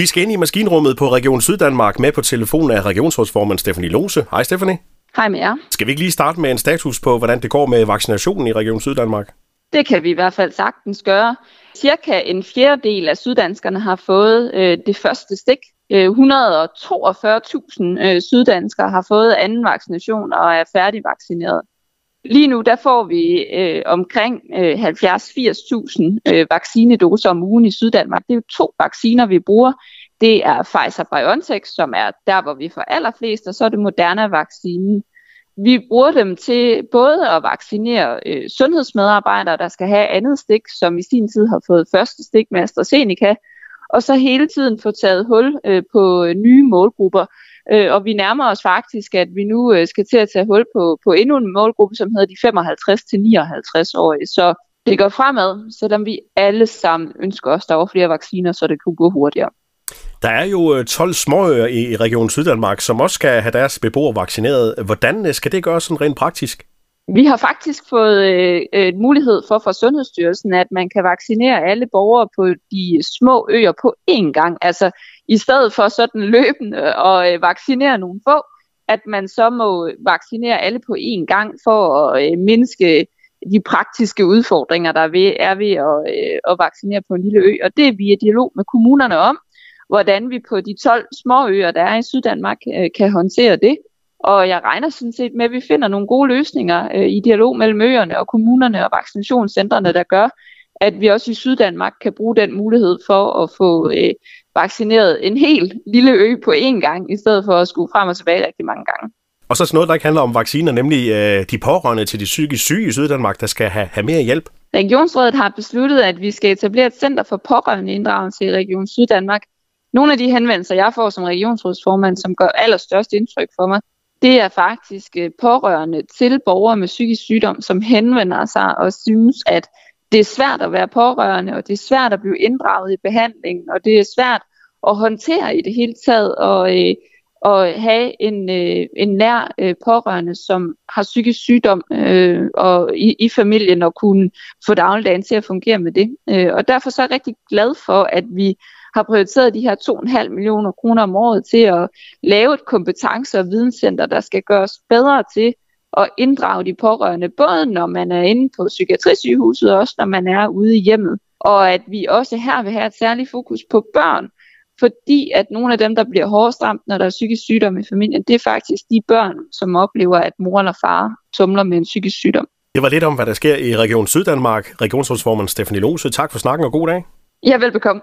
Vi skal ind i maskinrummet på Region Syddanmark med på telefonen af regionsrådsformand Stefanie Lose. Hej Stefanie. Hej med jer. Skal vi ikke lige starte med en status på, hvordan det går med vaccinationen i Region Syddanmark? Det kan vi i hvert fald sagtens gøre. Cirka en fjerdedel af syddanskerne har fået øh, det første stik. Øh, 142.000 øh, syddanskere har fået anden vaccination og er færdigvaccineret. Lige nu der får vi øh, omkring øh, 70-80.000 øh, vaccinedoser om ugen i Syddanmark. Det er jo to vacciner, vi bruger. Det er Pfizer-BioNTech, som er der, hvor vi får allerflest, og så er det Moderna-vaccinen. Vi bruger dem til både at vaccinere øh, sundhedsmedarbejdere, der skal have andet stik, som i sin tid har fået første stik med AstraZeneca, og så hele tiden få taget hul øh, på øh, nye målgrupper. Øh, og vi nærmer os faktisk, at vi nu øh, skal til at tage hul på, på endnu en målgruppe, som hedder de 55-59-årige. Så det går fremad, selvom vi alle sammen ønsker os, der var flere vacciner, så det kunne gå hurtigere. Der er jo øh, 12 småøer i Region Syddanmark, som også skal have deres beboere vaccineret. Hvordan øh, skal det gøres sådan rent praktisk? Vi har faktisk fået øh, øh, mulighed for fra Sundhedsstyrelsen, at man kan vaccinere alle borgere på de små øer på én gang. Altså i stedet for sådan løbende at øh, vaccinere nogle få, at man så må vaccinere alle på én gang for at øh, mindske de praktiske udfordringer, der er ved, er ved at, øh, at vaccinere på en lille ø. Og det er vi i dialog med kommunerne om, hvordan vi på de 12 små øer, der er i Syddanmark, øh, kan håndtere det. Og jeg regner sådan set med, at vi finder nogle gode løsninger øh, i dialog mellem øerne og kommunerne og vaccinationscentrene, der gør, at vi også i Syddanmark kan bruge den mulighed for at få øh, vaccineret en helt lille ø på én gang, i stedet for at skulle frem og tilbage rigtig mange gange. Og så noget, der ikke handler om vacciner, nemlig øh, de pårørende til de psykisk syge i Syddanmark, der skal have, have mere hjælp. Regionsrådet har besluttet, at vi skal etablere et center for pårørende inddragelse i Region Syddanmark. Nogle af de henvendelser, jeg får som regionsrådsformand, som gør allerstørst indtryk for mig, det er faktisk øh, pårørende til borgere med psykisk sygdom, som henvender sig og synes, at det er svært at være pårørende, og det er svært at blive inddraget i behandlingen, og det er svært at håndtere i det hele taget, og, øh, og have en, øh, en nær øh, pårørende, som har psykisk sygdom øh, og i, i familien, og kunne få dagligdagen til at fungere med det. Øh, og derfor så er jeg rigtig glad for, at vi har prioriteret de her 2,5 millioner kroner om året til at lave et kompetence- og videnscenter, der skal gøres bedre til at inddrage de pårørende, både når man er inde på psykiatrisygehuset, og også når man er ude i hjemmet. Og at vi også her vil have et særligt fokus på børn, fordi at nogle af dem, der bliver hårdest ramt, når der er psykisk sygdom i familien, det er faktisk de børn, som oplever, at mor eller far tumler med en psykisk sygdom. Det var lidt om, hvad der sker i Region Syddanmark. Regionsrådsformand Stefanie Lose, tak for snakken og god dag. Ja, velbekomme.